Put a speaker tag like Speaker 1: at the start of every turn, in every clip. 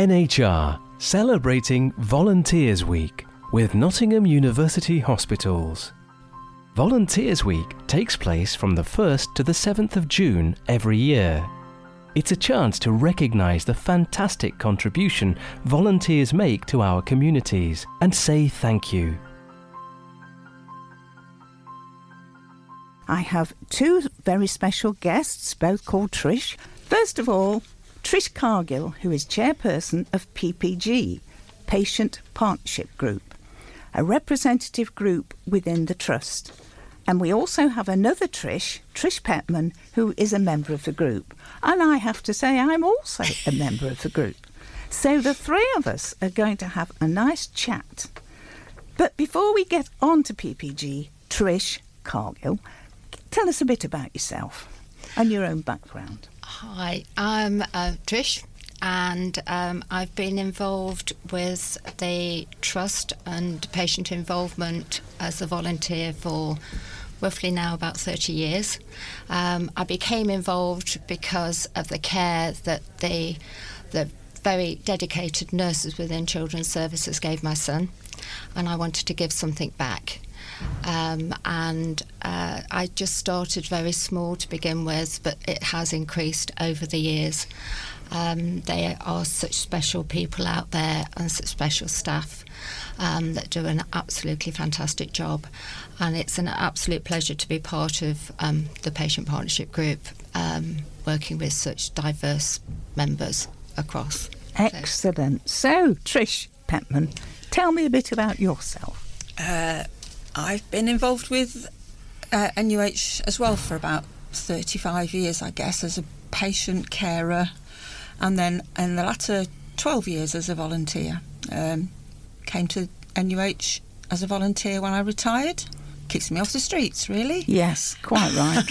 Speaker 1: NHR celebrating Volunteers Week with Nottingham University Hospitals. Volunteers Week takes place from the 1st to the 7th of June every year. It's a chance to recognise the fantastic contribution volunteers make to our communities and say thank you.
Speaker 2: I have two very special guests, both called Trish. First of all, Trish Cargill, who is chairperson of PPG, Patient Partnership Group, a representative group within the Trust. And we also have another Trish, Trish Petman, who is a member of the group. And I have to say, I'm also a member of the group. So the three of us are going to have a nice chat. But before we get on to PPG, Trish Cargill, tell us a bit about yourself and your own background.
Speaker 3: Hi, I'm uh, Trish, and um, I've been involved with the trust and patient involvement as a volunteer for roughly now about 30 years. Um, I became involved because of the care that the, the very dedicated nurses within children's services gave my son, and I wanted to give something back. Um, and uh, I just started very small to begin with, but it has increased over the years. Um, they are such special people out there and such special staff um, that do an absolutely fantastic job. And it's an absolute pleasure to be part of um, the Patient Partnership Group, um, working with such diverse members across.
Speaker 2: Excellent. So, Trish Petman, tell me a bit about yourself.
Speaker 4: Uh, I've been involved with uh, NUH as well for about 35 years, I guess, as a patient carer, and then in the latter 12 years as a volunteer. Um, came to NUH as a volunteer when I retired. Keeps me off the streets, really.
Speaker 2: Yes, quite right.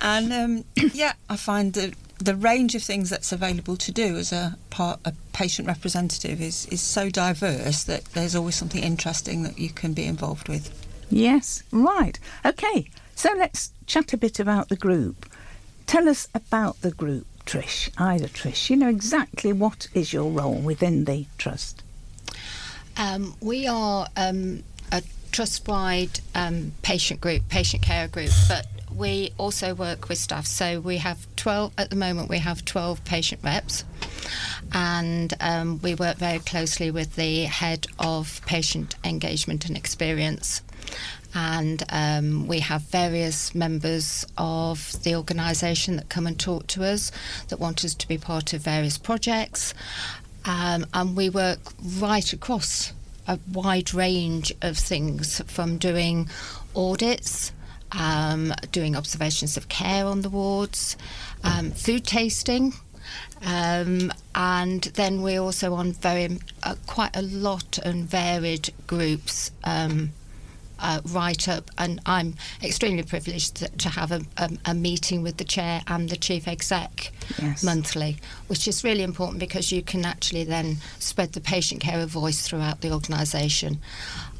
Speaker 4: and um, yeah, I find that the range of things that's available to do as a part a patient representative is is so diverse that there's always something interesting that you can be involved with.
Speaker 2: Yes, right. Okay, so let's chat a bit about the group. Tell us about the group, Trish. Either Trish, you know exactly what is your role within the trust.
Speaker 3: Um, we are um, a trust-wide um, patient group, patient care group, but we also work with staff. So we have 12, at the moment, we have 12 patient reps, and um, we work very closely with the head of patient engagement and experience. And um, we have various members of the organisation that come and talk to us that want us to be part of various projects. Um, and we work right across a wide range of things from doing audits um, doing observations of care on the wards, um, food tasting. Um, and then we're also on very uh, quite a lot and varied groups um, uh, right up, and I'm extremely privileged to, to have a, a, a, meeting with the chair and the chief exec yes. monthly, which is really important because you can actually then spread the patient care voice throughout the organisation.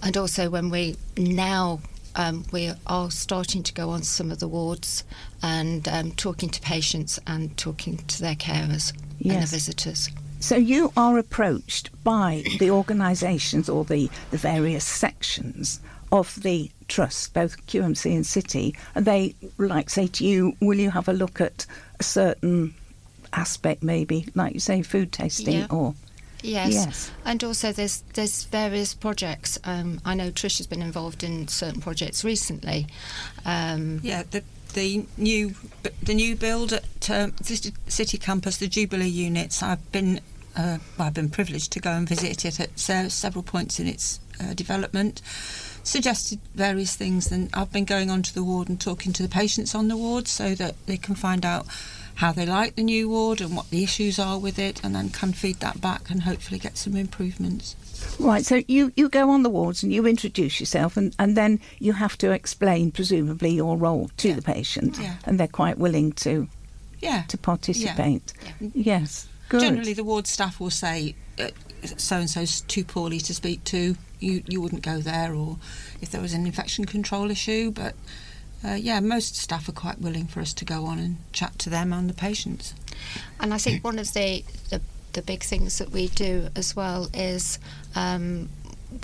Speaker 3: And also, when we now um, we are starting to go on some of the wards and um, talking to patients and talking to their carers yes. and the visitors.
Speaker 2: So you are approached by the organisations or the, the various sections of the trust, both QMC and City, and they like say to you, "Will you have a look at a certain aspect, maybe, like you say, food tasting
Speaker 3: yeah.
Speaker 2: or?"
Speaker 3: Yes. yes. And also there's there's various projects. Um, I know Trish has been involved in certain projects recently.
Speaker 4: Um, yeah, the the new the new build at um, City Campus, the Jubilee units. I've been uh, well, I've been privileged to go and visit it at several points in its uh, development. Suggested various things, and I've been going onto the ward and talking to the patients on the ward so that they can find out how they like the new ward and what the issues are with it, and then can feed that back and hopefully get some improvements.
Speaker 2: Right, so you, you go on the wards and you introduce yourself, and, and then you have to explain, presumably, your role to yeah. the patient, yeah. and they're quite willing to yeah. to participate. Yeah. Yes, good.
Speaker 4: Generally, the ward staff will say, uh, so and so's too poorly to speak to, you, you wouldn't go there, or if there was an infection control issue, but uh, yeah, most staff are quite willing for us to go on and chat to them and the patients.
Speaker 3: And I think one of the, the the big things that we do as well is um,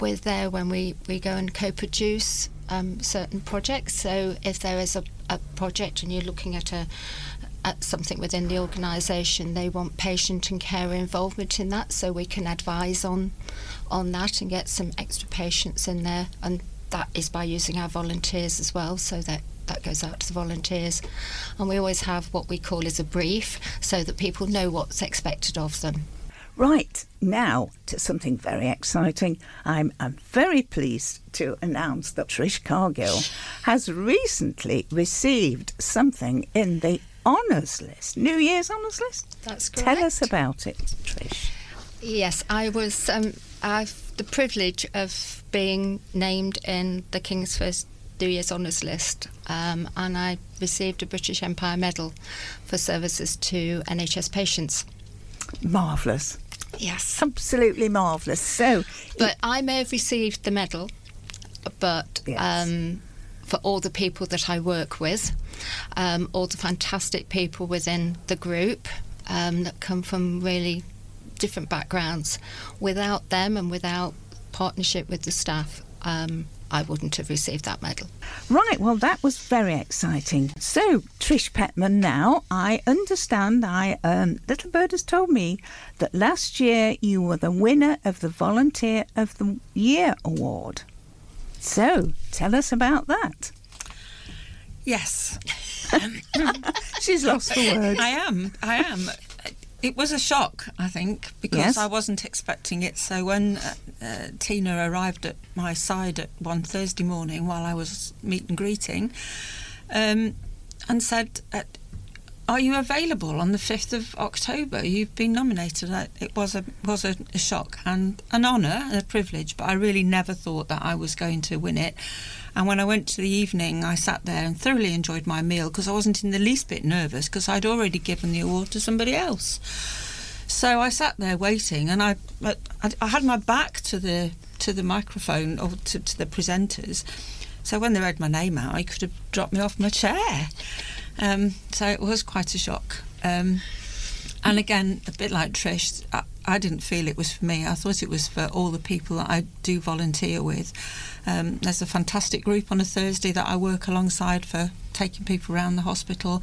Speaker 3: we're there when we, we go and co-produce um, certain projects. So if there is a, a project and you're looking at a at something within the organisation, they want patient and care involvement in that, so we can advise on on that and get some extra patients in there, and that is by using our volunteers as well, so that that goes out to the volunteers. And we always have what we call as a brief, so that people know what's expected of them.
Speaker 2: Right, now to something very exciting. I'm, I'm very pleased to announce that Trish Cargill has recently received something in the honours list, New Year's honours list.
Speaker 3: That's correct.
Speaker 2: Tell us about it, Trish.
Speaker 3: Yes, I was. Um, I've the privilege of being named in the King's First New Year's Honours List, um, and I received a British Empire Medal for services to NHS patients.
Speaker 2: Marvellous.
Speaker 3: Yes.
Speaker 2: Absolutely marvellous. So,
Speaker 3: But I may have received the medal, but
Speaker 2: Yes.
Speaker 3: um, for all the people that I work with, um, all the fantastic people within the group um, that come from really different backgrounds, without them and without partnership with the staff, um, I wouldn't have received that medal.
Speaker 2: right, well, that was very exciting. So, Trish Petman, now I understand. I um, Little Bird has told me that last year you were the winner of the Volunteer of the Year award. So, tell us about that.
Speaker 4: Yes,
Speaker 2: She's lost for words.
Speaker 4: I am. I am. It was a shock, I think, because
Speaker 2: Yes.
Speaker 4: I wasn't expecting it. So when uh, uh, Tina arrived at my side at one Thursday morning while I was meet and greeting, um, and said, uh, "Are you available on the fifth of October? You've been nominated." It was a was a, a shock and an honour and a privilege, but I really never thought that I was going to win it. And when I went to the evening, I sat there and thoroughly enjoyed my meal because I wasn't in the least bit nervous because I'd already given the award to somebody else. So I sat there waiting, and I I, I had my back to the to the microphone or to, to the presenters. So when they read my name out, I could have dropped me off my chair. Um, so it was quite a shock. Um, and again, a bit like Trish, I, I didn't feel it was for me. I thought it was for all the people that I do volunteer with. Um, there's a fantastic group on a Thursday that I work alongside for taking people around the hospital.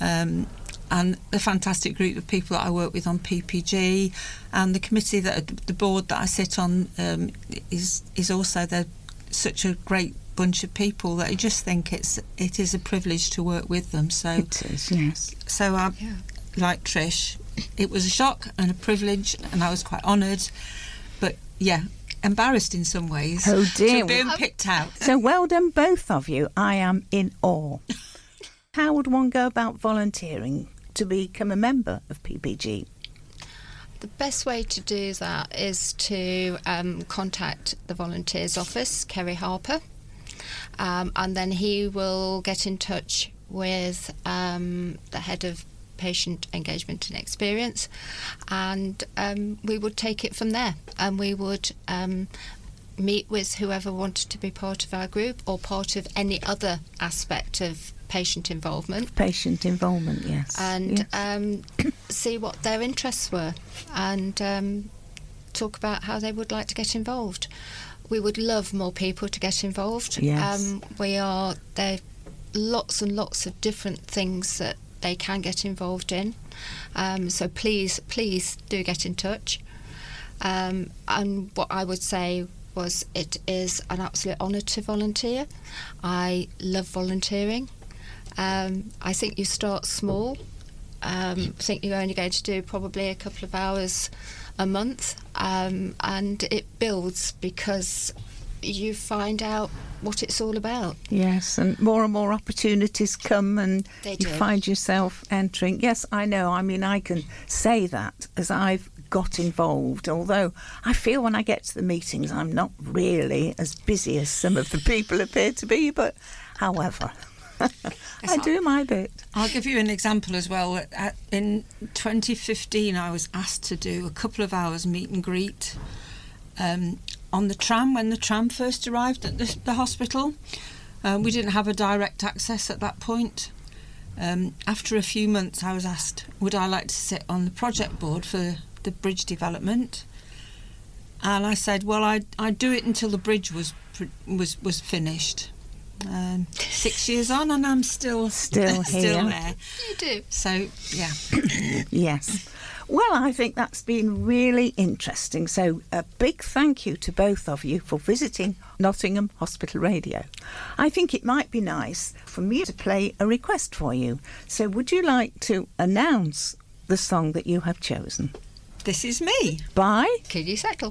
Speaker 4: Um, and a fantastic group of people that I work with on PPG, and the committee that the board that I sit on um, is is also they're such a great bunch of people that I just think it's it is a privilege to work with them. So
Speaker 2: It is, yes.
Speaker 4: so I,
Speaker 3: Yeah.
Speaker 4: like Trish, it was a shock and a privilege, and I was quite honoured, but yeah, embarrassed in some ways.
Speaker 2: Oh,
Speaker 4: to
Speaker 2: dear.
Speaker 4: have been picked out.
Speaker 2: So well done, both of you. I am in awe. How would one go about volunteering to become a member of PPG?
Speaker 3: The best way to do that is to um, contact the volunteers office, Kerry Harper, um, and then he will get in touch with um, the head of patient engagement and experience, and um, we would take it from there, and we would. Um, meet with whoever wanted to be part of our group or part of any other aspect of patient involvement
Speaker 2: Patient involvement, yes.
Speaker 3: and
Speaker 2: Yes.
Speaker 3: um, see what their interests were and um, talk about how they would like to get involved. We would love more people to get involved.
Speaker 2: Yes.
Speaker 3: Um, we are there. are Lots and lots of different things that they can get involved in. Um, so please, please do get in touch. Um, and what I would say was, it is an absolute honour to volunteer. I love volunteering. Um, I think you start small. Um, I think you're only going to do probably a couple of hours a month, um, and it builds because you find out what it's all about.
Speaker 2: Yes, and more and more opportunities come, and
Speaker 3: They
Speaker 2: you
Speaker 3: do.
Speaker 2: find yourself entering. Yes, I know. I mean, I can say that as I've got involved, although I feel when I get to the meetings, I'm not really as busy as some of the people appear to be, but however, I do my bit.
Speaker 4: I'll give you an example as well. In 2015, I was asked to do a couple of hours meet and greet um, on the tram when the tram first arrived at the, the hospital. Um, we didn't have a direct access at that point. Um, after a few months, I was asked, would I like to sit on the project board for the bridge development. And I said, well, I'd, I'd do it until the bridge was was was finished. Um, six years on, and I'm still
Speaker 2: Still
Speaker 4: still
Speaker 2: here.
Speaker 4: there.
Speaker 3: You do.
Speaker 4: So yeah,
Speaker 2: Yes. Well, I think that's been really interesting. So, a big thank you to both of you for visiting Nottingham Hospital Radio. I think it might be nice for me to play a request for you. So, would you like to announce the song that you have chosen?
Speaker 4: this is me.
Speaker 2: By
Speaker 3: Keala Settle?